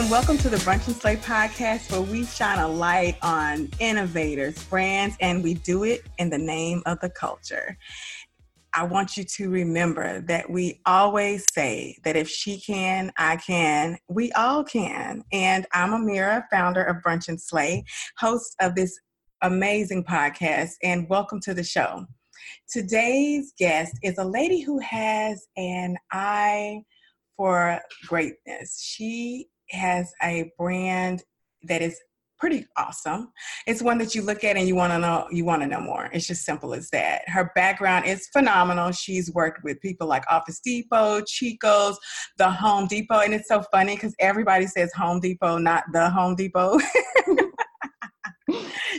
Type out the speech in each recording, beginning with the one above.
And welcome to the Brunch and Slay podcast, where we shine a light on innovators, brands, and we do it in the name of the culture. I want you to remember that we always say that if she can, I can, we all can. And I'm Amira, founder of Brunch and Slay, host of this amazing podcast, and welcome to the show. Today's guest is a lady who has an eye for greatness. She has a brand that is pretty awesome. It's one that you look at and you want to know you want to know more. It's just simple as that. Her background is phenomenal. She's worked with people like Office Depot, Chico's, the Home Depot, and it's so funny because everybody says Home Depot, not the Home Depot.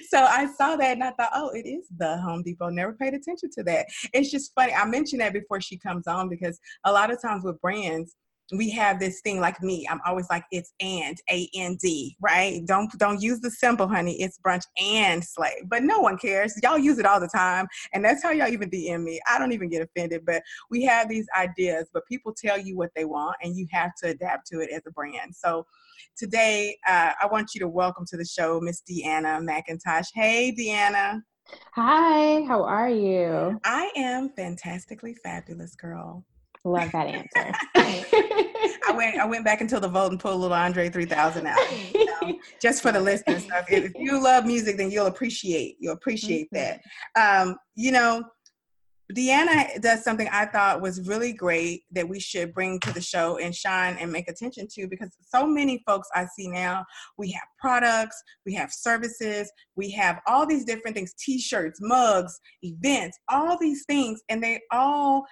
so I saw that and I thought, oh, it is the Home Depot. Never paid attention to that. It's just funny. I mentioned that before she comes on because a lot of times with brands, we have this thing like me. I'm always like it's and a-n-d right? Don't don't use the symbol honey. It's brunch and slay. But no one cares. Y'all use it all the time. And that's how y'all even dm me. I don't even get offended but we have these ideas but people tell you what they want and you have to adapt to it as a brand. So today uh, i want you to welcome to the show miss deanna mcintosh. Hey deanna. Hi, how are you? I am fantastically fabulous, girl. Love that answer. I went I went back until the vote and pulled a little Andre 3000 out. You know, just for the listeners. So if, if, you love music, then you'll appreciate you'll appreciate mm-hmm. that. Um, you know, Deanna does something I thought was really great that we should bring to the show and shine and make attention to because so many folks I see now, we have products, we have services, we have all these different things t shirts, mugs, events, all these things, and they all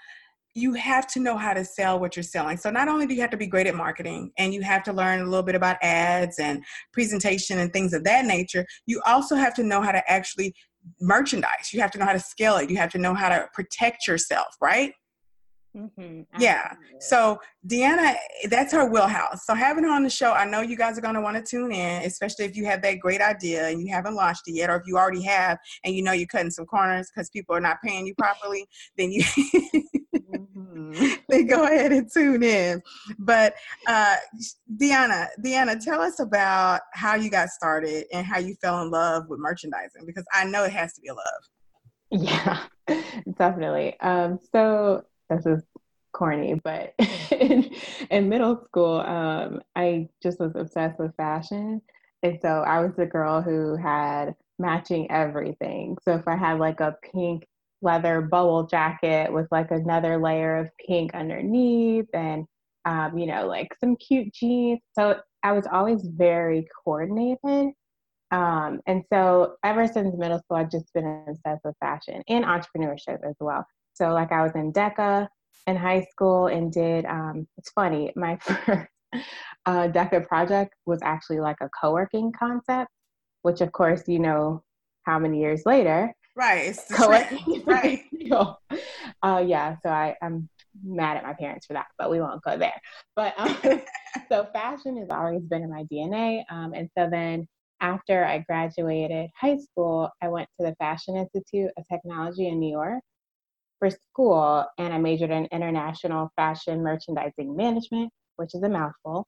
you have to know how to sell what you're selling. So not only do you have to be great at marketing and you have to learn a little bit about ads and presentation and things of that nature, you also have to know how to actually merchandise. You have to know how to scale it. You have to know how to protect yourself, right? Mm-hmm. Yeah. So Deanna, that's her wheelhouse. So having her on the show, I know you guys are going to want to tune in, especially if you have that great idea and you haven't launched it yet, or if you already have and you know you're cutting some corners because people are not paying you properly. Then you mm-hmm. then go ahead and tune in. But uh, Deanna, Deanna, tell us about how you got started and how you fell in love with merchandising because I know it has to be a love. Yeah, definitely. Um, so this is corny, but in, in, middle school, um, I just was obsessed with fashion. And so I was the girl who had matching everything. So if I had like a pink leather bubble jacket with like another layer of pink underneath and um, you know, like some cute jeans. So I was always very coordinated. Um, and so ever since middle school, I've just been obsessed with fashion and entrepreneurship as well. So like I was in DECA in high school and did, um, it's funny, my first uh, DECA project was actually like a co-working concept, which of course, you know, how many years later. Right. co-working. right. uh, yeah. So I, I'm mad at my parents for that, but we won't go there. But um, so fashion has always been in my DNA. Um, and so then after I graduated high school, I went to the Fashion Institute of Technology in New York for school and I majored in international fashion merchandising management, which is a mouthful.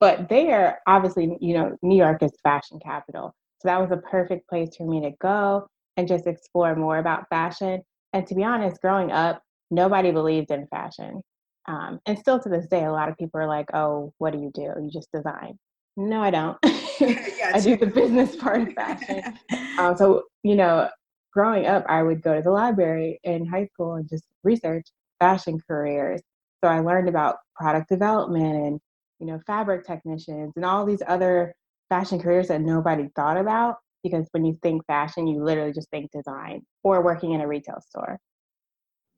but there, obviously, you know, New York is fashion capital. So that was a perfect place for me to go and just explore more about fashion. And to be honest, growing up, nobody believed in fashion. Um, and still to this day, a lot of people are like, oh, what do you do? You just design. No, I don't. I do the business part of fashion. Um, so, you know, growing up, I would go to the library in high school and just research fashion careers. So I learned about product development and, you know, fabric technicians and all these other fashion careers that nobody thought about because when you think fashion, you literally just think design or working in a retail store.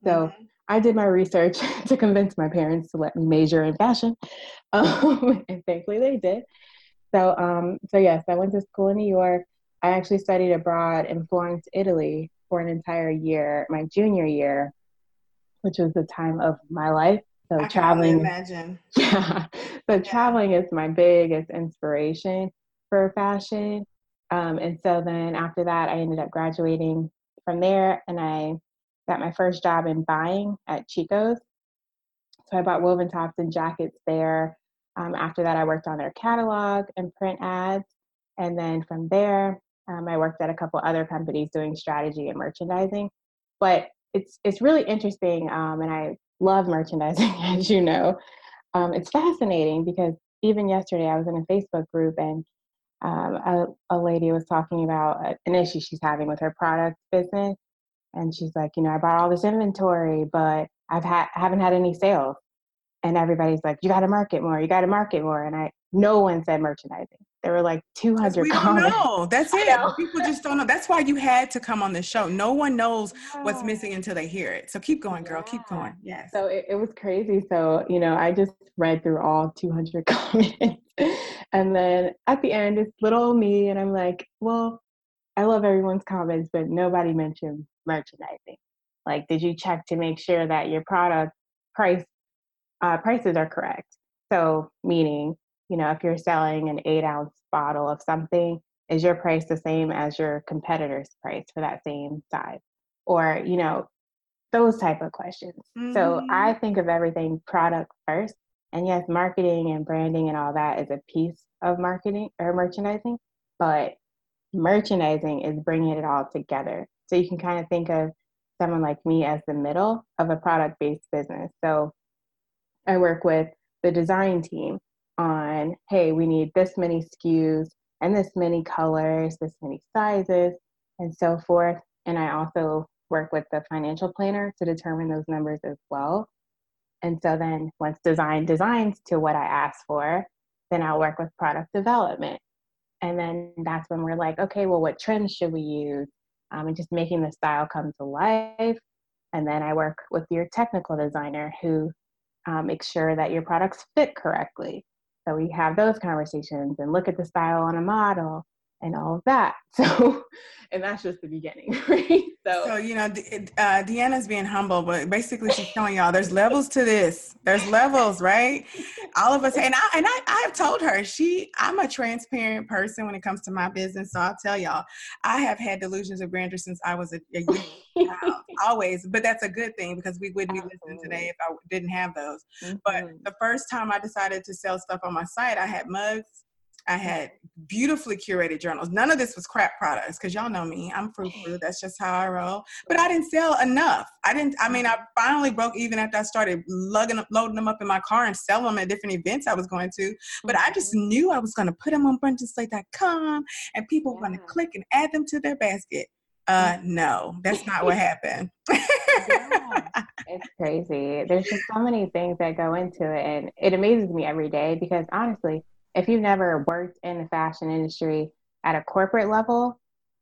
So mm-hmm. I did my research to convince my parents to let me major in fashion, um, and thankfully they did. So, um, so yes, I went to school in New York. I actually studied abroad in Florence, Italy, for an entire year, my junior year, which was the time of my life. So I traveling, imagine. Yeah. So yeah. traveling is my biggest inspiration for fashion. Um, and so then after that, I ended up graduating from there, and I got my first job in buying at Chico's. So I bought woven tops and jackets there. Um, after that, I worked on their catalog and print ads. And then from there, um, I worked at a couple other companies doing strategy and merchandising. But it's it's really interesting, um, and I love merchandising, as you know. Um, it's fascinating because even yesterday I was in a Facebook group and um, a, a, lady was talking about an issue she's having with her product business, and she's like, you know, I bought all this inventory, but I've had haven't had any sales, and everybody's like, you got to market more, you got to market more, and I no one said merchandising. There were like 200 we comments. Know. That's it. People just don't know. That's why you had to come on the show. No one knows yeah. what's missing until they hear it. So keep going, girl. Yeah. Keep going. Yes. So it, it was crazy. So, you know, I just read through all 200 comments. and then at the end, it's little me. And I'm like, well, I love everyone's comments, but nobody mentioned merchandising. Like, did you check to make sure that your product price uh, prices are correct? So, meaning, you know, if you're selling an eight ounce bottle of something, is your price the same as your competitor's price for that same size? Or, you know, those type of questions. Mm-hmm. So I mm-hmm. think of everything product first. And yes, marketing and branding and all that is a piece of marketing or merchandising, but merchandising is bringing it all together. So you can kind of think of someone like me as the middle of a product based business. So I work with the design team on, hey, we need this many SKUs and this many colors, this many sizes, and so forth. And I also work with the financial planner to determine those numbers as well. And so then once design designs to what I asked for, then I'll work with product development. And then that's when we're like, okay, well, what trends should we use? Um, and just making the style come to life. And then I work with your technical designer who um, makes sure that your products fit correctly. So we have those conversations and look at the style on a model and all of that. So, and that's just the beginning, right? So, so you know, uh, Deanna's being humble, but basically she's telling y'all there's levels to this. There's levels, right? All of us, and I and I, I have told her she I'm a transparent person when it comes to my business. So I'll tell y'all, I have had delusions of grandeur since I was a, a young child, always. But that's a good thing because we wouldn't be listening today if I didn't have those. Mm-hmm. But the first time I decided to sell stuff on my site, I had mugs I had beautifully curated journals. None of this was crap products because y'all know me. I'm frou frou. That's just how I roll. But I didn't sell enough. I didn't. I mean, I finally broke even after I started lugging, up loading them up in my car and selling them at different events I was going to. But I just mm-hmm. knew I was going to put them on brunchandslay.com and people were going to click and add them to their basket. Uh, mm-hmm. no, that's not what happened. yeah, it's crazy. There's just so many things that go into it, and it amazes me every day because honestly if you've never worked in the fashion industry at a corporate level,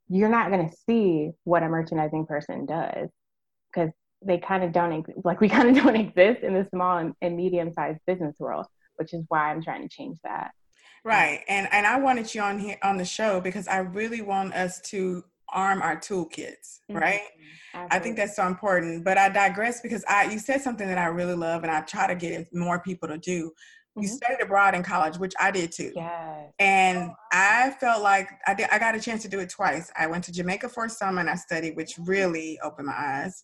you're not going to see what a merchandising person does because they kind of don't like we kind of don't exist in the small and, and medium sized business world, which is why I'm trying to change that. Right, and and I wanted you on here on the show because I really want us to arm our toolkits, mm-hmm. right? Mm-hmm. I think that's so important. But I digress because I you said something that I really love, and I try to get more people to do you mm-hmm. studied abroad in college, which I did too. Yes. And I felt like I did, I got a chance to do it twice. I went to Jamaica for a summer and I studied, which really opened my eyes.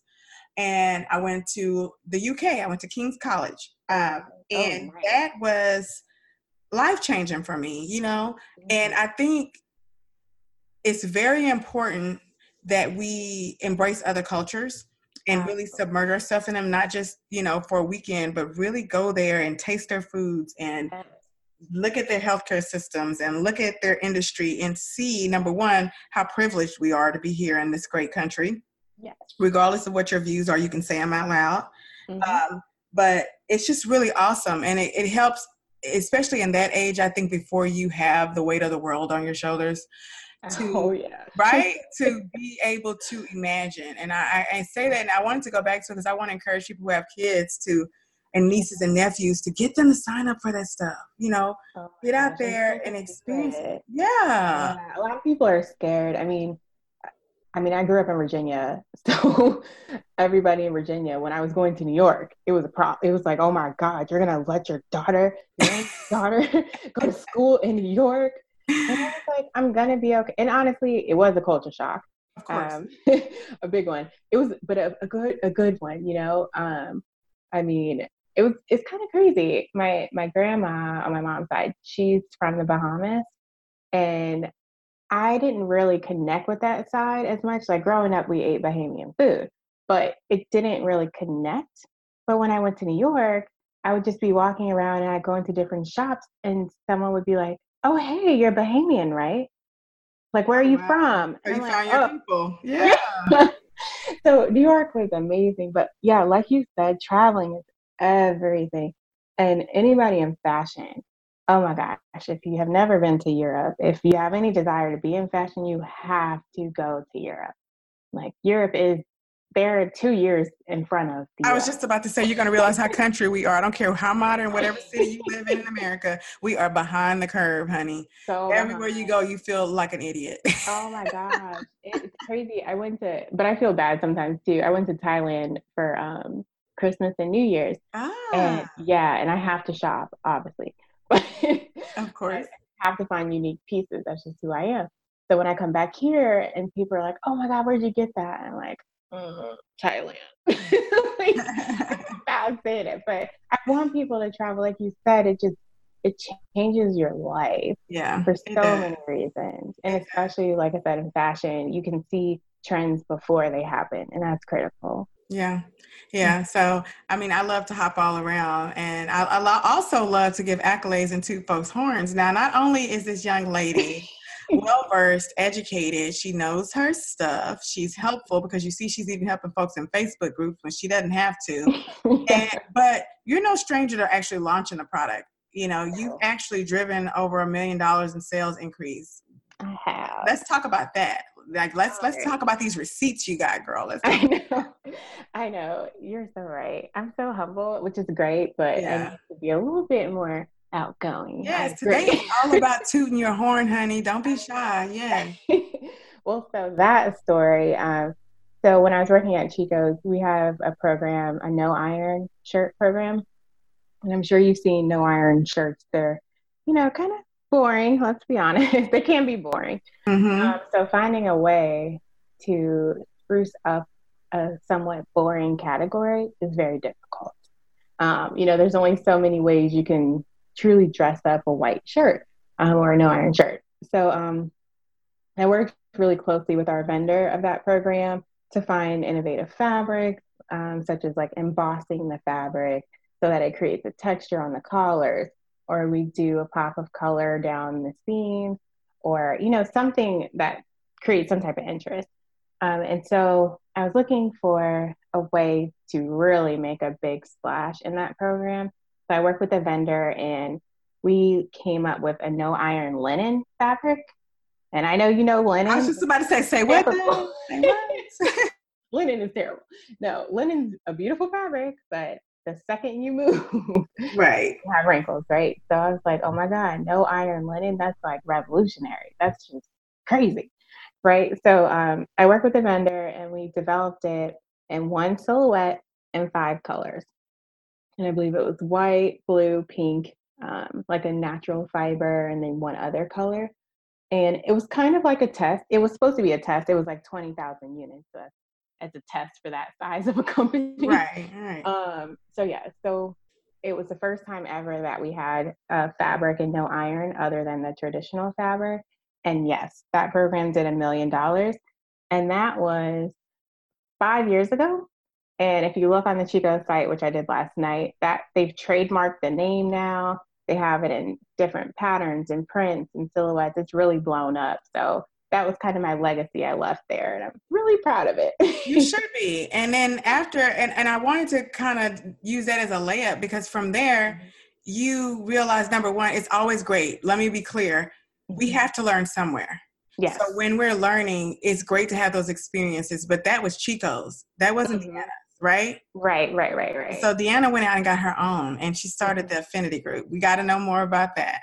And I went to the UK. I went to King's College, um, oh, and oh, that was life changing for me. You know, mm-hmm. and I think it's very important that we embrace other cultures and really submerge ourselves in them, not just, you know, for a weekend, but really go there and taste their foods and look at their healthcare systems and look at their industry and see, number one, how privileged we are to be here in this great country. Yes. Regardless of what your views are, you can say them out loud. Mm-hmm. Um, but it's just really awesome. And it, it helps, especially in that age, I think before you have the weight of the world on your shoulders, to oh, yeah. right to be able to imagine and I, I say that and i wanted to go back to because i want to encourage people who have kids to and nieces and nephews to get them to sign up for that stuff you know oh get out there and experience it yeah. yeah a lot of people are scared i mean I mean, I grew up in Virginia, so everybody in Virginia, when I was going to New York, it was a pro. It was like, oh my God, you're gonna let your daughter, your daughter, go to school in New York? And I was like, I'm gonna be okay. And honestly, it was a culture shock. Of course, um, a big one. It was, but a, a, good, a good one. You know, um, I mean, it was. It's kind of crazy. My my grandma on my mom's side, she's from the Bahamas, and I didn't really connect with that side as much. Like growing up, we ate Bahamian food, but it didn't really connect. But when I went to New York, I would just be walking around and I'd go into different shops and someone would be like, Oh, hey, you're Bahamian, right? Like, where are you wow. from? And you like, oh. people. Yeah. so New York was amazing. But yeah, like you said, traveling is everything. And anybody in fashion, oh my gosh, if you have never been to Europe, if you have any desire to be in fashion, you have to go to Europe. Like Europe is they're two years in front of I was just about to say you're gonna realize how country we are. I don't care how modern, whatever city you live in in America, we are behind the curve, honey. So everywhere behind. you go, you feel like an idiot. oh my gosh. It's crazy. I went to but I feel bad sometimes too. I went to Thailand for um Christmas and New Year's. Ah. And yeah, and I have to shop, obviously. of course. I have to find unique pieces. That's just who I am. So when I come back here and people are like, "Oh my God, where'd you get that?" I'm like, mm, Thailand. like, I'm saying it, but I want people to travel. Like you said, it just it changes your life. Yeah, for so many reasons, and especially like I said in fashion, you can see trends before they happen, and that's critical. Yeah. Yeah. So, I mean, I love to hop all around and I, I also love to give accolades and toot folks' horns. Now, not only is this young lady well versed, educated, she knows her stuff, she's helpful because you see she's even helping folks in Facebook groups when she doesn't have to. and, but you're no stranger to actually launching a product. You know, you've actually driven over a million dollars in sales increase. I have. Let's talk about that. Like let's let's talk about these receipts you got, girl. Let's I know. I know. You're so right. I'm so humble, which is great, but yeah. I need to be a little bit more outgoing. Yes, today is all about tooting your horn, honey. Don't be shy. Yeah. well, so that story, um, so when I was working at Chico's, we have a program, a no iron shirt program. And I'm sure you've seen no iron shirts. They're, you know, kind of boring. Let's be honest; they can be boring. Mm-hmm. Um, so finding a way to spruce up a somewhat boring category is very difficult. Um, you know, there's only so many ways you can truly dress up a white shirt um, or a no iron shirt. So um, I worked really closely with our vendor of that program to find innovative fabrics, um, such as like embossing the fabric so that it creates a texture on the collars or we do a pop of color down the seam or you know something that creates some type of interest um, and so i was looking for a way to really make a big splash in that program so i worked with a vendor and we came up with a no iron linen fabric and i know you know linen i was just about to say say what, say what? linen is terrible no linen's a beautiful fabric but the second you move, right, you have wrinkles, right? So I was like, oh my God, no iron linen. That's like revolutionary. That's just crazy, right? So um, I worked with a vendor and we developed it in one silhouette and five colors. And I believe it was white, blue, pink, um, like a natural fiber, and then one other color. And it was kind of like a test. It was supposed to be a test. It was like 20,000 units. As a test for that size of a company. Right. right. Um, so yeah, so it was the first time ever that we had a fabric and no iron other than the traditional fabric. And yes, that program did a million dollars. And that was five years ago. And if you look on the Chico site, which I did last night, that they've trademarked the name now. They have it in different patterns and prints and silhouettes. It's really blown up. So that was kind of my legacy I left there, and I'm really proud of it. you should be. And then after, and, and I wanted to kind of use that as a layup because from there, you realize number one, it's always great. Let me be clear. We mm-hmm. have to learn somewhere. Yes. So when we're learning, it's great to have those experiences, but that was Chico's. That wasn't mm-hmm. Deanna's, right? Right, right, right, right. So Deanna went out and got her own and she started the affinity group. We got to know more about that.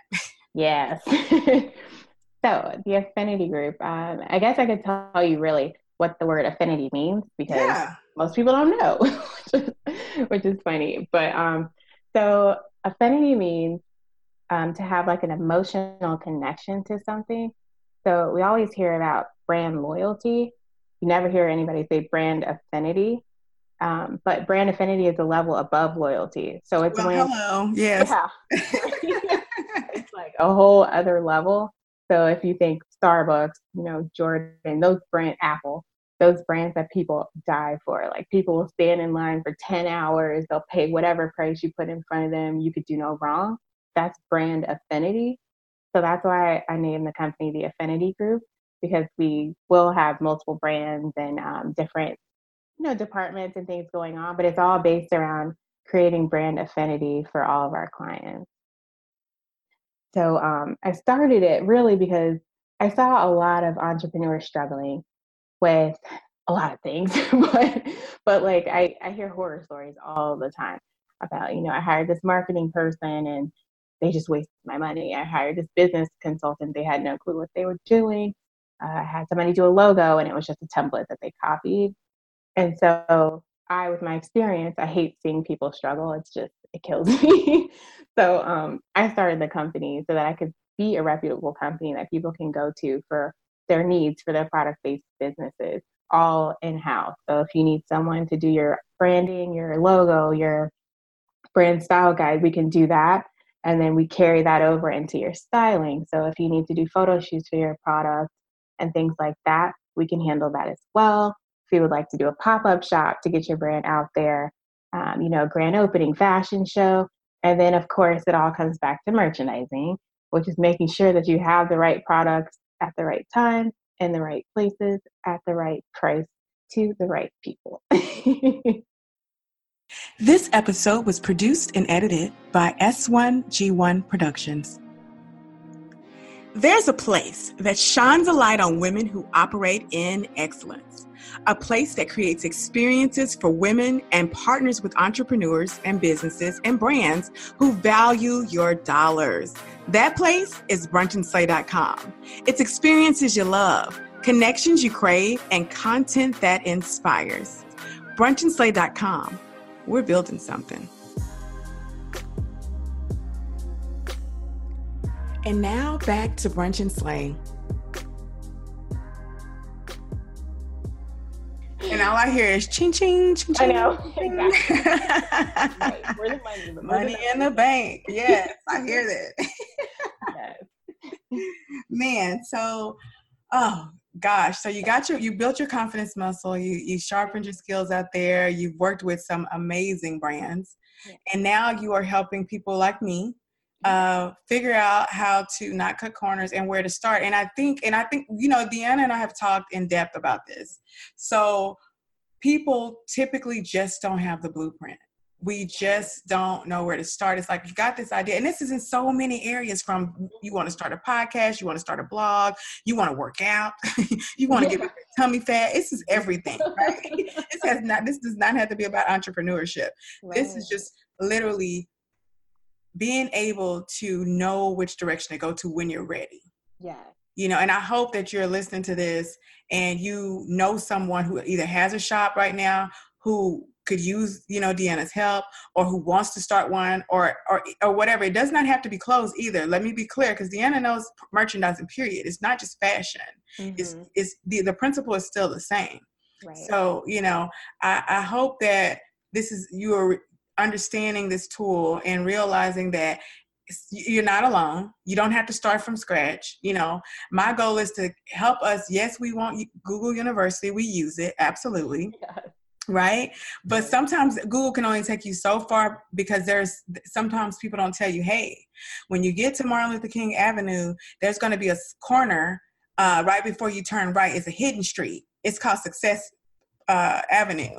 Yes. so the affinity group, um, I guess I could tell you really what the word affinity means because yeah. most people don't know, which, is, which is funny. But um, so affinity means um, to have like an emotional connection to something. So we always hear about brand loyalty. You never hear anybody say brand affinity. Um, but brand affinity is a level above loyalty. So it's well, when, hello, yes, yeah, it's like a whole other level. So if you think Starbucks, you know, Jordan, those brand Apple, those brands that people die for. Like people will stand in line for 10 hours, they'll pay whatever price you put in front of them, you could do no wrong. That's brand affinity. So that's why I named the company the Affinity Group because we will have multiple brands and um, different you know departments and things going on, but it's all based around creating brand affinity for all of our clients. So um, I started it really because I saw a lot of entrepreneurs struggling with a lot of things, but but like I, I hear horror stories all the time about, you know, I hired this marketing person and they just wasted my money. I hired this business consultant, they had no clue what they were doing. Uh, I had somebody do a logo and it was just a template that they copied. And so I, with my experience, I hate seeing people struggle. It's just, it kills me. so um, I started the company so that I could be a reputable company that people can go to for their needs for their product based businesses all in house. So if you need someone to do your branding, your logo, your brand style guide, we can do that. And then we carry that over into your styling. So if you need to do photo shoots for your product and things like that, we can handle that as well. If you would like to do a pop up shop to get your brand out there, um, you know, grand opening, fashion show. And then, of course, it all comes back to merchandising, which is making sure that you have the right products at the right time, in the right places, at the right price, to the right people. this episode was produced and edited by S1G1 Productions. There's a place that shines a light on women who operate in excellence, a place that creates experiences for women and partners with entrepreneurs and businesses and brands who value your dollars. That place is brunchandslay.com. It's experiences you love, connections you crave, and content that inspires. brunchandslay.com. We're building something. And now back to Brunch and Slay. And all I hear is ching ching ching ching. I know. Exactly. right. The money? Money in the bank. Yes, I hear that. yes. Man, so oh gosh, so you got your you built your confidence muscle, you you sharpened your skills out there, you've worked with some amazing brands. Yeah. And now you are helping people like me uh, figure out how to not cut corners and where to start. And I think, and I think, you know, Deanna and I have talked in depth about this. So people typically just don't have the blueprint. We just don't know where to start. It's like you got this idea, and this is in so many areas. From you want to start a podcast, you want to start a blog, you want to work out, you want to get tummy fat. This is everything, right? this has not. This does not have to be about entrepreneurship. Right. This is just literally being able to know which direction to go to when you're ready. Yeah. You know, and I hope that you're listening to this and you know someone who either has a shop right now who could use, you know, Deanna's help or who wants to start one or or or whatever. It does not have to be clothes either. Let me be clear because Deanna knows merchandising period. It's not just fashion. Mm-hmm. It's it's the, the principle is still the same. Right. So, you know, I, I hope that this is you are understanding this tool and realizing that you're not alone. You don't have to start from scratch you know? My goal is to help us. Yes we want google university. We use it absolutely. Right? But sometimes google can only take you so far because there's sometimes people don't tell you hey when you get to martin luther king avenue there's going to be a corner uh, right before you turn right. It's a hidden street. It's called success uh, avenue.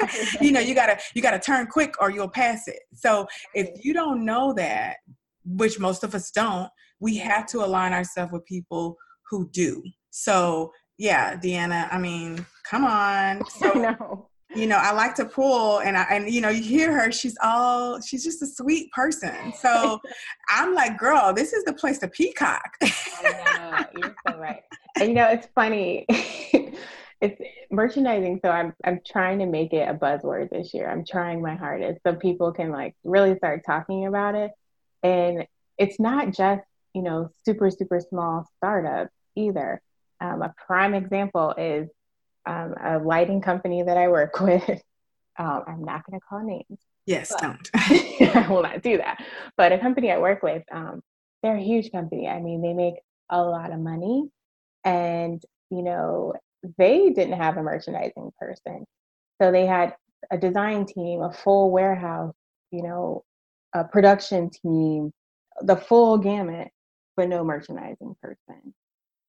you know, you gotta you gotta turn quick or you'll pass it. So if you don't know that, which most of us don't, we have to align ourselves with people who do. So yeah, Deanna, I mean, come on. So, I know. You know, I like to pull and I and you know, you hear her, she's all she's just a sweet person. So I'm like, girl, this is the place to peacock. I know, you're so right. And you know, it's funny. It's merchandising, so I'm I'm trying to make it a buzzword this year. I'm trying my hardest so people can like really start talking about it. And it's not just, you know, super, super small startups either um, a prime example is um, a lighting company that I work with. Um, I'm not going to call names. Yes, don't. I will not do that. But a company I work with, um, they're a huge company. I mean, they make a lot of money. And, you know, they didn't have a merchandising person. So they had a design team, a full warehouse, you know, a production team, the full gamut, but no merchandising person.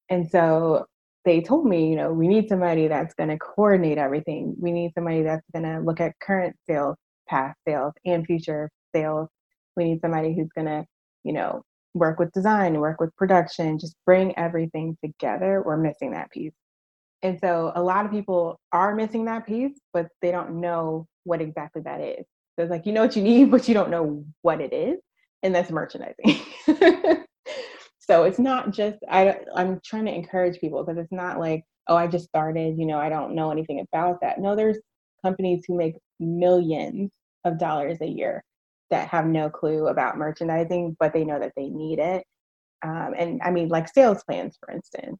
And so they told me, you know, we need somebody that's going to coordinate everything. We need somebody that's going to look at current sales, past sales, and future sales. We need somebody who's going to, you know, work with design, work with production, just bring everything together. We're missing that piece. And so a lot of people are missing that piece, but they don't know what exactly that is. So it's like, you know what you need, but you don't know what it is. And that's merchandising. so it's not just I, i'm trying to encourage people because it's not like oh i just started you know i don't know anything about that no there's companies who make millions of dollars a year that have no clue about merchandising but they know that they need it um, and i mean like sales plans for instance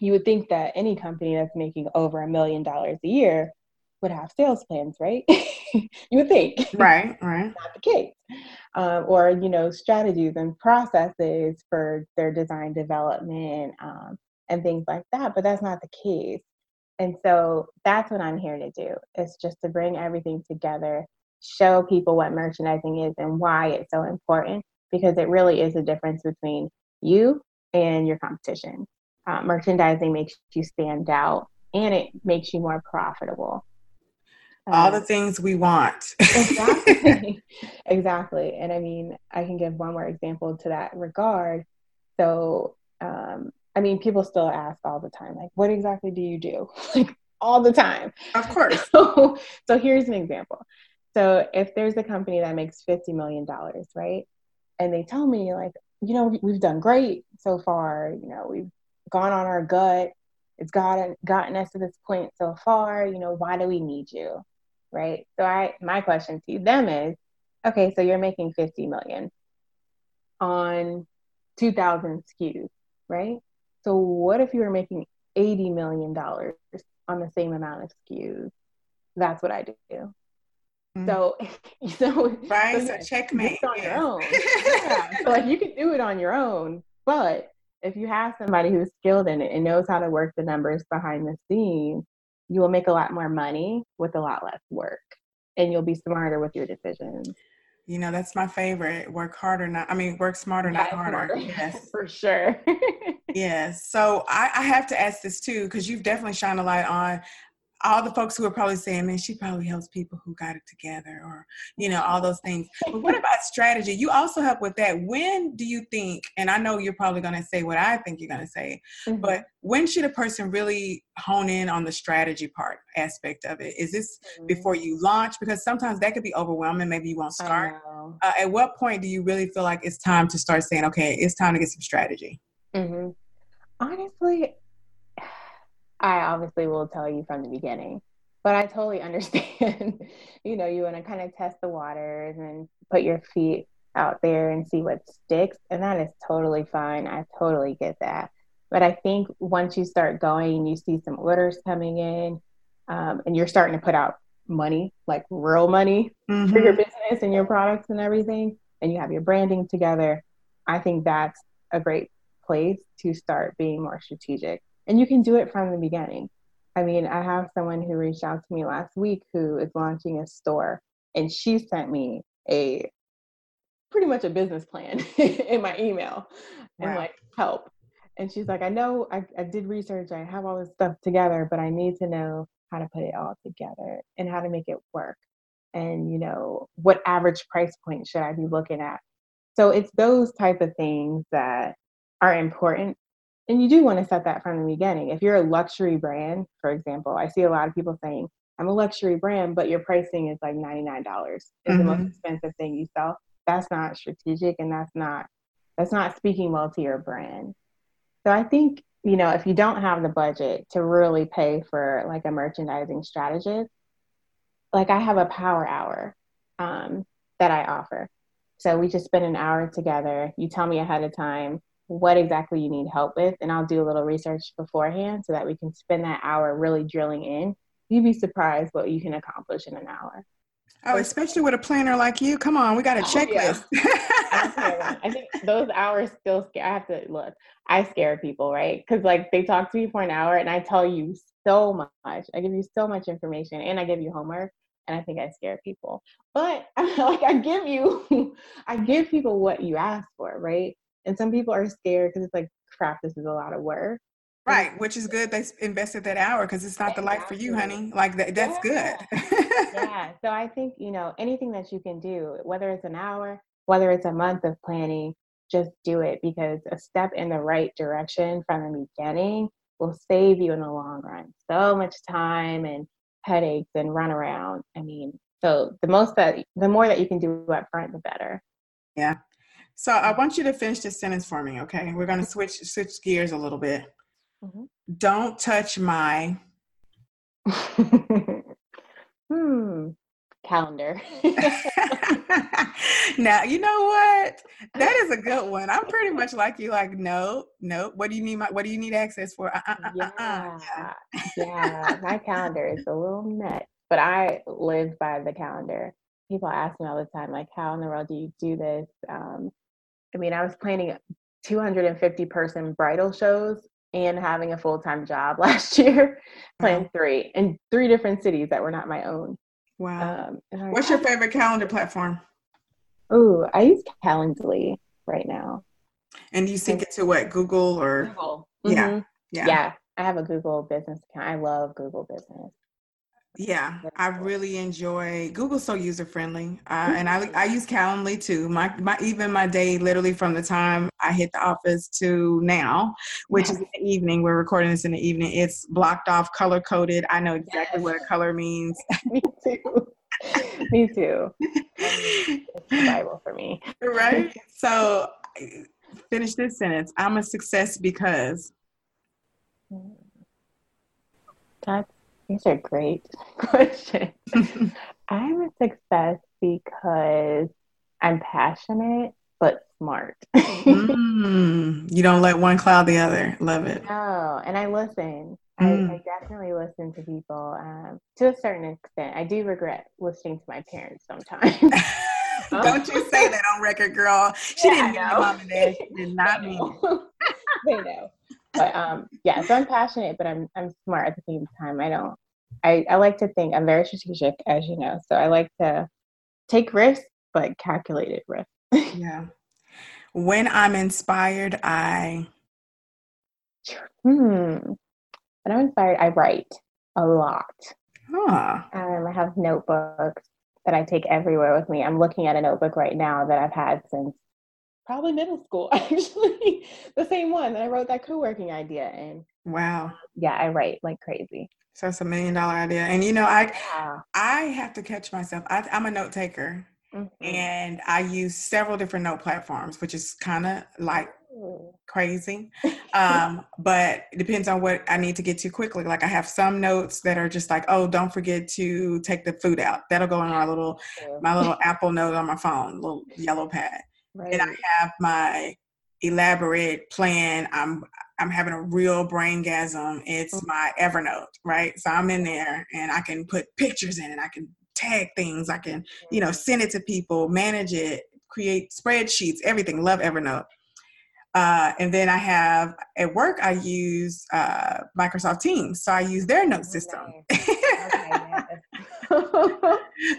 you would think that any company that's making over a million dollars a year would have sales plans, right? you would think. Right, right. Not the case. Um, or, you know, strategies and processes for their design development um, and things like that. But that's not the case. And so that's what I'm here to do is just to bring everything together, show people what merchandising is and why it's so important, because it really is a difference between you and your competition. Uh, merchandising makes you stand out and it makes you more profitable all the um, things we want. exactly. exactly. And I mean, I can give one more example to that regard. So, um, I mean, people still ask all the time, like, what exactly do you do? like, all the time. Of course. So, so here's an example. So, if there's a company that makes $50 million, right? And they tell me, like, you know, we've done great so far, you know, we've gone on our gut, it's gotten gotten us to this point so far, you know, why do we need you? right? So I my question to them is, okay, so you're making 50 million on 2000 SKUs, right? So what if you were making 80 million dollars on the same amount of SKUs? That's what I do. Mm-hmm. So, so right, so, so checkmate on yeah. your own. yeah. So like you can do it on your own, but if you have somebody who's skilled in it and knows how to work the numbers behind the scenes, you will make a lot more money with a lot less work and you'll be smarter with your decisions. You know, that's my favorite. Work harder, not, I mean, work smarter, not, not harder. harder. Yes. For sure. yes. So I, I have to ask this too, because you've definitely shined a light on all the folks who are probably saying, man, she probably helps people who got it together or, you know, all those things. But what about strategy? You also help with that. When do you think, and I know you're probably going to say what I think you're going to say, mm-hmm. but when should a person really hone in on the strategy part aspect of it? Is this mm-hmm. before you launch? Because sometimes that could be overwhelming. Maybe you won't start. Uh, at what point do you really feel like it's time to start saying, okay, it's time to get some strategy? Mm-hmm. Honestly, I obviously will tell you from the beginning, but I totally understand. you know, you want to kind of test the waters and put your feet out there and see what sticks, and that is totally fine. I totally get that. But I think once you start going you see some orders coming in, um, and you're starting to put out money, like real money mm-hmm. for your mm-hmm. business and your products and everything, and you have your branding together, I think that's a great place to start being more strategic and you can do it from the beginning. I mean, I have someone who reached out to me last week who is launching a store, and she sent me a pretty much a business plan in my email and wow. like help. And she's like, I know I, I did research, I have all this stuff together, but I need to know how to put it all together and how to make it work. And, you know, what average price point should I be looking at? So it's those type of things that are important and you do want to set that from the beginning. If you're a luxury brand, for example, I see a lot of people saying, I'm a luxury brand, but your pricing is like $99 is mm-hmm. the most mm-hmm. expensive thing you sell. That's not strategic and that's not that's not speaking well to your brand. So I think, you know, if you don't have the budget to really pay for like a merchandising strategist, like I have a power hour um, that I offer. So we just spend an hour together. You tell me ahead of time what exactly you need help with, and I'll do a little research beforehand so that we can spend that hour really drilling in. You'd be surprised what you can accomplish in an hour. Oh, especially with a planner like you. Come on, we got a checklist. Oh, yeah. I think those hours still scare. I have to look. I scare people, right? Because like they talk to me for an hour, and I tell you so much. I give you so much information, and I give you homework, and I think I scare people. But like I give you, I give people what you ask for, right? And some people are scared because it's like, crap, this is a lot of work. Right, which is good. They invested that hour because it's not the life for you, honey. Like that, that's yeah. good. yeah. So I think you know anything that you can do, whether it's an hour, whether it's a month of planning, just do it because a step in the right direction from the beginning will save you in the long run so much time and headaches and run around. I mean, so the most that the more that you can do up front, the better. Yeah. So I want you to finish this sentence for me, okay? We're going to switch switch gears a little bit. Mm-hmm. Don't touch my hmm calendar. now you know what? That is a good one. I'm pretty much like you. Like, no, no. What do you need? My what do you need access for? Uh, uh, uh, yeah, yeah. yeah. My calendar is a little nuts, but I live by the calendar. People ask me all the time, like, how in the world do you do this? Um, I mean, I was planning 250 person bridal shows and having a full time job last year, planned three in three different cities that were not my own. Wow. Um, What's your favorite calendar platform? Oh, I use Calendly right now. And you sync it to what? Google or? Google. Yeah. Mm-hmm. Yeah. Yeah. I have a Google business account. I love Google business. Yeah, I really enjoy Google's so user friendly, uh, and I I use Calendly too. My my even my day literally from the time I hit the office to now, which is in the evening. We're recording this in the evening. It's blocked off, color coded. I know exactly yes. what a color means. me too. me too. It's Bible for me. Right. So finish this sentence. I'm a success because. That's these are great questions. I'm a success because I'm passionate but smart. mm, you don't let one cloud the other. Love it. No, and I listen. Mm. I, I, definitely listen to people um, to a certain extent. I do regret listening to my parents sometimes. Don't you say that on record, girl. She yeah, didn't mean mom and dad. She did not mean. they know but um, yeah, so I'm passionate, but I'm I'm smart at the same time. I don't. I, I like to think I'm very strategic, as you know. So I like to take risks, but calculated risks. yeah. When I'm inspired, I. Hmm. When I'm inspired, I write a lot. Huh. Um, I have notebooks that I take everywhere with me. I'm looking at a notebook right now that I've had since probably middle school actually the same one that i wrote that co-working idea in wow. yeah i write like crazy. So it's a million dollar idea and you know i yeah. i have to catch myself I, am a note taker mm-hmm. and i use several different note platforms which is kind of like crazy um, but it depends on what i need to get to quickly like i have some notes that are just like oh don't forget to take the food out. That'll go in my little my little apple note on my phone little yellow pad right. and I have my elaborate plan. I'm I'm having a real brain gasm. It's mm-hmm. my Evernote, right? So I'm in there and I can put pictures in it. I can tag things. I can, you know, send it to people, manage it, create spreadsheets, everything. Love Evernote. Uh, and then I have at work, I use uh, Microsoft Teams. So I use their note system.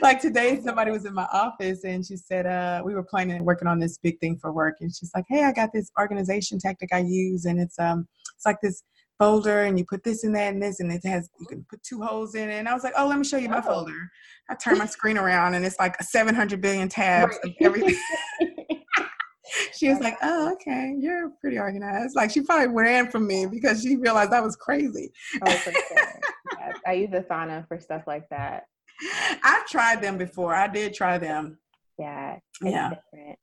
Like today, somebody was in my office and she said, uh, we were planning working on this big thing for work. And she's like, Hey, I got this organization tactic I use. And it's, um, it's like this folder and you put this in that and this and it has you can put two holes in it and I was like oh let me show you my oh. folder I turn my screen around and it's like 700 billion tabs right. of everything she was like, "Oh, okay, you're pretty organized." Like she probably ran from me because she realized I was crazy. Oh, for sure. yes, I use Asana for stuff like that. I've tried them before. I did try them. Yeah. yeah.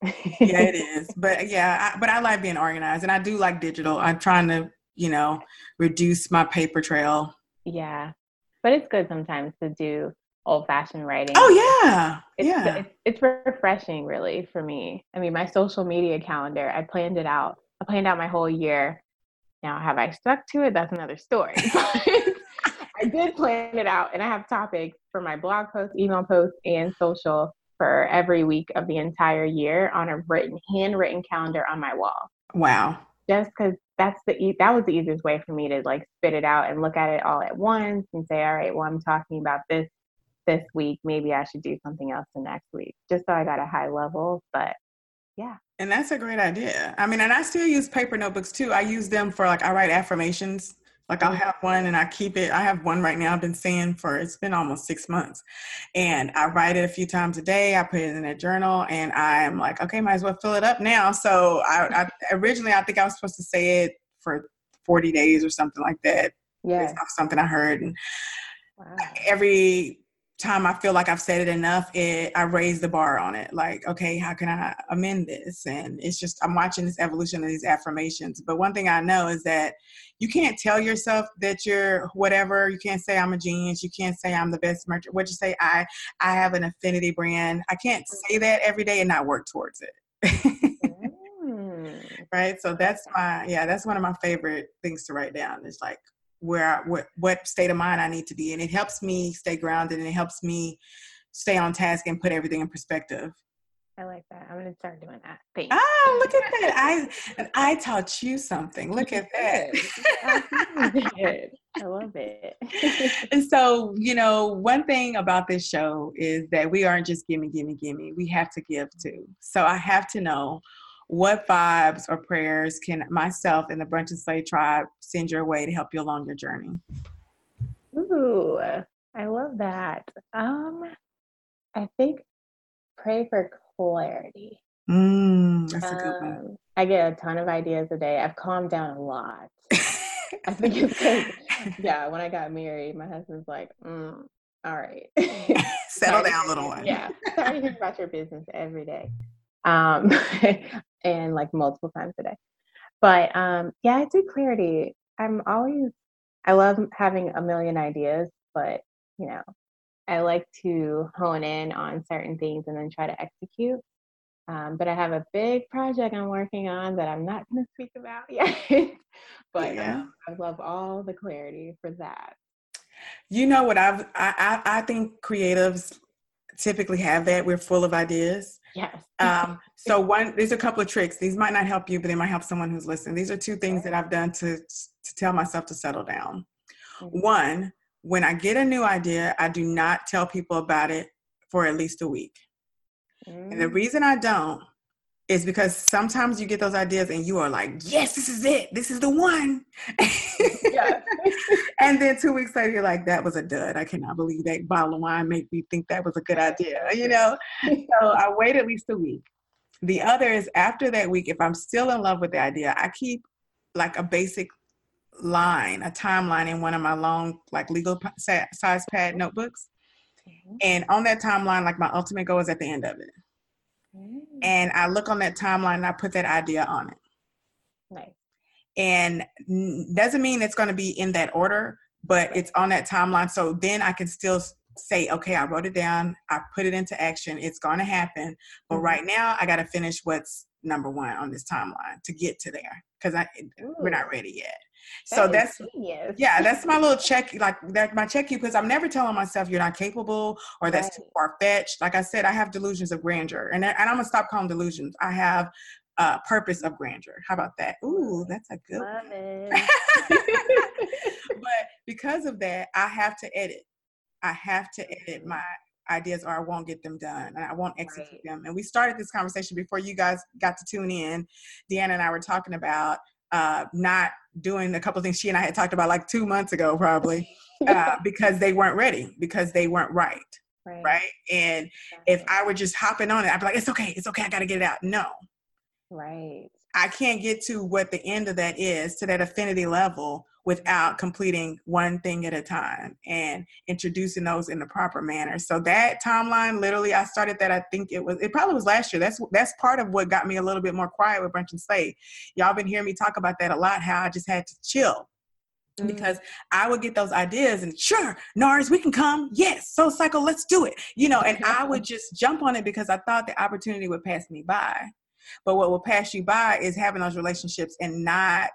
yeah, it is. But yeah, I, but I like being organized, and I do like digital. I'm trying to, you know, reduce my paper trail. Yeah, but it's good sometimes to do old fashioned writing. Oh yeah, it's, yeah. It's, it's refreshing, really, for me. I mean, my social media calendar, I planned it out. I planned out my whole year. Now, have I stuck to it? That's another story. I did plan it out, and I have topics for my blog post, email post, and social for every week of the entire year on a written, handwritten calendar on my wall. Wow. Just because that's the e- that was the easiest way for me to like spit it out and look at it all at once and say, all right, well, I'm talking about this this week. Maybe I should do something else the next week, just so I got a high level. But yeah. And that's a great idea. I mean, and I still use paper notebooks too. I use them for like I write affirmations like I'll mm-hmm. have one and I keep it. I have one right now I've been saying for it's been almost six months. And I write it a few times a day. I put it in a journal and I'm like, okay, might as well fill it up now. So I, I originally I think I was supposed to say it for 40 days or something like that. Yeah. Something I heard. And wow. every time I feel like I've said it enough, it I raise the bar on it. Like, okay, how can I amend this? And it's just I'm watching this evolution of these affirmations. But one thing I know is that you can't tell yourself that you're whatever. You can't say I'm a genius. You can't say I'm the best merchant. What you say? I I have an affinity brand. I can't say that every day and not work towards it. mm. Right. So that's my yeah. That's one of my favorite things to write down. It's like where what what state of mind I need to be in. It helps me stay grounded and it helps me stay on task and put everything in perspective. I like that. I'm gonna start doing that. Thanks. Ah, look at that. I I taught you something. Look at that. I love it. and so, you know, one thing about this show is that we aren't just gimme, gimme, gimme. We have to give too. So I have to know what vibes or prayers can myself and the Brunch and Slay tribe send your way to help you along your journey? Ooh, I love that. Um, I think pray for clarity. Mm, that's a good one. Um, I get a ton of ideas a day. I've calmed down a lot. I think it's because, yeah, when I got married, my husband's like, mm, all right. Settle down, little one. Yeah. Sorry to hear about your business every day um, and like multiple times a day. But um, yeah, I do clarity. I'm always, I love having a million ideas, but you know, I like to hone in on certain things and then try to execute. Um, but I have a big project I'm working on that I'm not going to speak about yet. but yeah. um, I love all the clarity for that. You know what I've I, I I think creatives typically have that. We're full of ideas. Yes. um, so one, there's a couple of tricks. These might not help you, but they might help someone who's listening. These are two things that I've done to to tell myself to settle down. Mm-hmm. One, when I get a new idea, I do not tell people about it for at least a week. Mm-hmm. And the mm. reason I don't is because sometimes you get those ideas and you are like, yes, this is it. This is the one. yeah. and then two weeks later, you're like, that was a dud. I cannot believe that bottle of wine made me think that was a good idea, you know? so I wait at least a week. The other is after that week, if I'm still in love with the idea, I keep like a basic line, a timeline in one of my long, like legal size pad notebooks. Mm-hmm. And on that timeline, like my ultimate goal is at the end of it. Mm. And I look on that timeline and I put that idea on it. Nice. And doesn't mean it's going to be in that order, but it's on that timeline. So then I can still say, okay, I wrote it down, I put it into action, it's going to happen. But mm-hmm. right now, I got to finish what's number one on this timeline to get to there because I we're not ready yet. That so that's genius. yeah, that's my little check, like that my check you because I'm never telling myself you're not capable or that's right. too far fetched. Like I said, I have delusions of grandeur, and and I'm gonna stop calling delusions. I have uh, purpose of grandeur. How about that? Ooh, that's a good Love one. but because of that, I have to edit. I have to edit my ideas or I won't get them done and I won't execute right. them. And we started this conversation before you guys got to tune in. Deanna and I were talking about uh, not doing a couple things she and I had talked about like two months ago, probably, uh, because they weren't ready, because they weren't right. Right. right? And if I were just hopping on it, I'd be like, it's okay, it's okay, I gotta get it out. No. Right. I can't get to what the end of that is to that affinity level without completing one thing at a time and introducing those in the proper manner. So that timeline, literally, I started that. I think it was, it probably was last year. That's that's part of what got me a little bit more quiet with Brunch and Slay. Y'all been hearing me talk about that a lot. How I just had to chill. Mm-hmm. Because I would get those ideas and sure, Nars, we can come. Yes, Soul Cycle, let's do it. You know, and I would just jump on it because I thought the opportunity would pass me by. But what will pass you by is having those relationships and not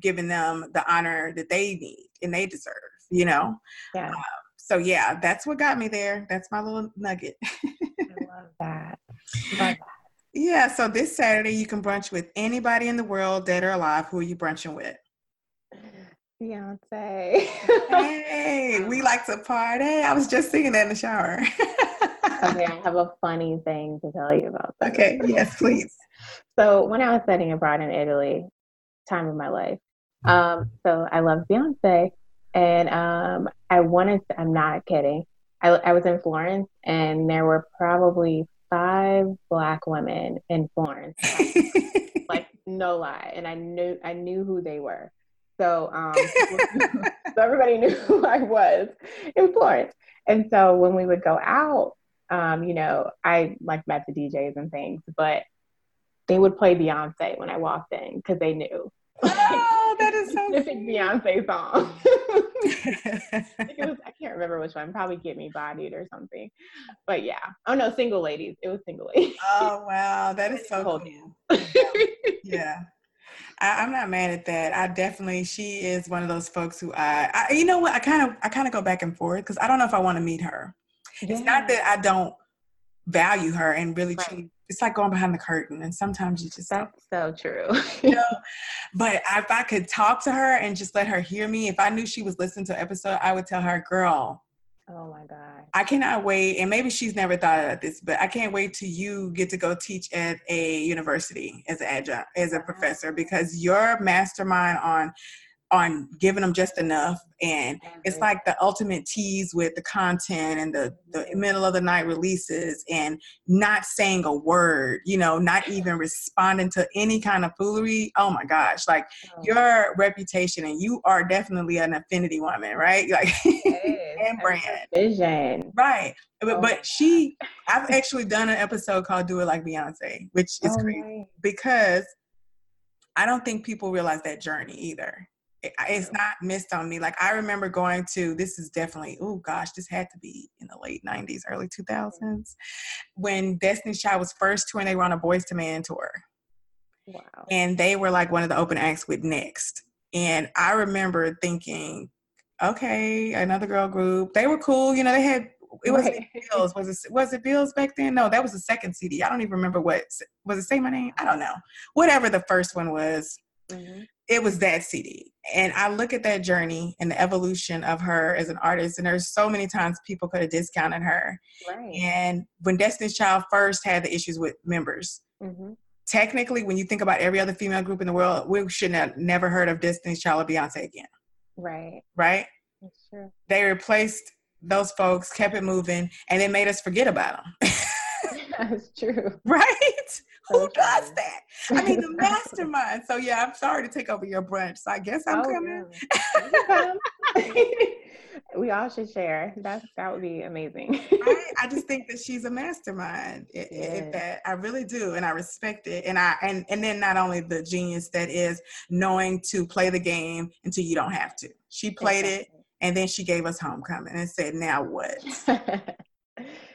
giving them the honor that they need and they deserve, you know? Yeah. Um, so yeah, that's what got me there. That's my little nugget. I love that. Love that. Yeah, so this Saturday you can brunch with anybody in the world, dead or alive. Who are you brunching with? Beyonce. hey, we like to party. I was just singing that in the shower. okay, I have a funny thing to tell you about that. Okay, yes, please. So when I was studying abroad in Italy, time of my life. Um, so I love Beyonce, and um, I wanted. To, I'm not kidding. I, I was in Florence, and there were probably five black women in Florence. like no lie, and I knew I knew who they were. So, um, so everybody knew who I was in Florence. And so when we would go out, um, you know, I like met the DJs and things, but they would play Beyonce when I walked in because they knew. Specific Beyonce song. was, I can't remember which one. Probably "Get Me Bodied" or something. But yeah. Oh no, "Single Ladies." It was "Single Ladies." Oh wow, that is so cool. yeah. I, am not mad at that. I definitely, she is one of those folks who I, I you know what, I kind of, I kind of go back and forth because I don't know if I want to meet her. Yeah. It's not that I don't value her and really right. truly, it's like going behind the curtain and sometimes you just that's so true you know but if i could talk to her and just let her hear me if i knew she was listening to an episode i would tell her girl Oh my God. I cannot wait. And maybe she's never thought of this, but I can't wait till you get to go teach at a university as an adjunct, as a professor, because your mastermind on on giving them just enough. And it's like the ultimate tease with the content and the, the middle of the night releases and not saying a word you know not even responding to any kind of foolery. Oh my gosh like oh. your reputation and you are definitely an affinity woman right? Like and brand. vision. Right but, oh but she i've actually done an episode called do it like beyonce which is oh, crazy because I don't think people realize that journey either it's not missed on me. Like I remember going to this is definitely oh gosh, this had to be in the late '90s, early 2000s, when Destiny's Child was first touring. They were on a Boyz II Men tour, wow, and they were like one of the open acts with Next. And I remember thinking, okay, another girl group. They were cool, you know. They had it was right. Bills. Was it was it Bills back then? No, that was the second CD. I don't even remember what was it. Say my name. I don't know. Whatever the first one was. Mm-hmm it was that CD. And I look at that journey and the evolution of her as an artist, and there's so many times people could have discounted her. Right. And when Destiny's Child first had the issues with members, mm-hmm. technically, when you think about every other female group in the world, we should have never heard of Destiny's Child or Beyonce again. Right. Right? That's true. They replaced those folks, kept it moving, and they made us forget about them. That's true. Right? Who does that? I mean, the mastermind. So yeah, I'm sorry to take over your brunch. So I guess I'm oh, coming. Yeah. we all should share. That that would be amazing. right? I just think that she's a mastermind. It, yes. that I really do, and I respect it. And I and and then not only the genius that is knowing to play the game until you don't have to. She played exactly. it, and then she gave us homecoming and said, "Now what?"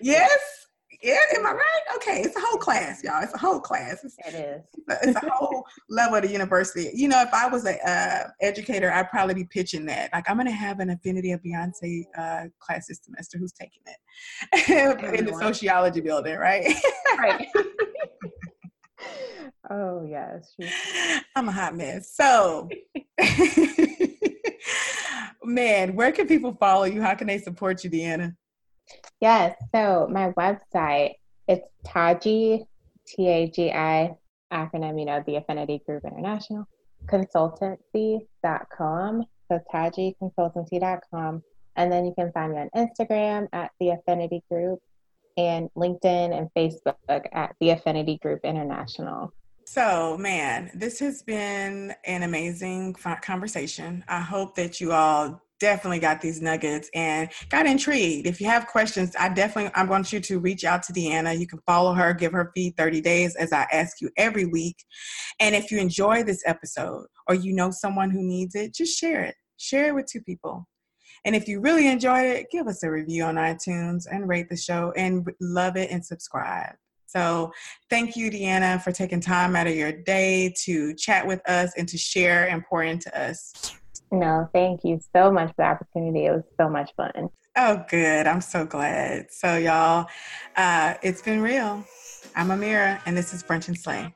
yes. Yeah, am I right? Okay, it's a whole class, y'all. It's a whole class. It's, it is. It's a, whole level of the university. You know, if I was an uh, educator, I'd probably be pitching that. Like, I'm going to have an Affinity of Beyonce uh, class this semester. Who's taking it? In the sociology building, right? right. oh, yes. I'm a hot mess. So, man, where can people follow you? How can they support you, Deanna? Yes. So my website, it's Taji, T A G I, acronym, you know, the Affinity Group International, consultancy.com. So Taji tajiconsultancy.com. And then you can find me on Instagram at the Affinity Group and LinkedIn and Facebook at the Affinity Group International. So, man, this has been an amazing conversation. I hope that you all definitely got these nuggets and got intrigued. If you have questions, I definitely I want you to reach out to Deanna. You can follow her, give her feed 30 days as I ask you every week. And if you enjoy this episode or you know someone who needs it, just share it. Share it with two people. And if you really enjoyed it, give us a review on iTunes and rate the show and love it and subscribe. So, thank you, Deanna, for taking time out of your day to chat with us and to share pour into us. No, thank you so much for the opportunity. It was so much fun. Oh, good. I'm so glad. So, y'all, uh, it's been real. I'm Amira, and this is Brunch and Slay.